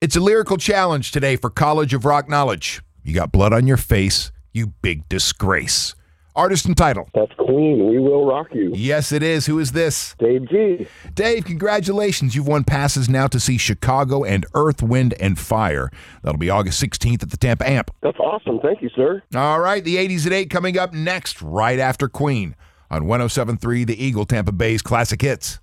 It's a lyrical challenge today for College of Rock Knowledge. You got blood on your face, you big disgrace. Artist and title. That's Queen. We will rock you. Yes, it is. Who is this? Dave G. Dave, congratulations. You've won passes now to see Chicago and Earth, Wind, and Fire. That'll be August 16th at the Tampa Amp. That's awesome. Thank you, sir. All right, the 80s at 8 coming up next, right after Queen on 1073 The Eagle Tampa Bay's Classic Hits.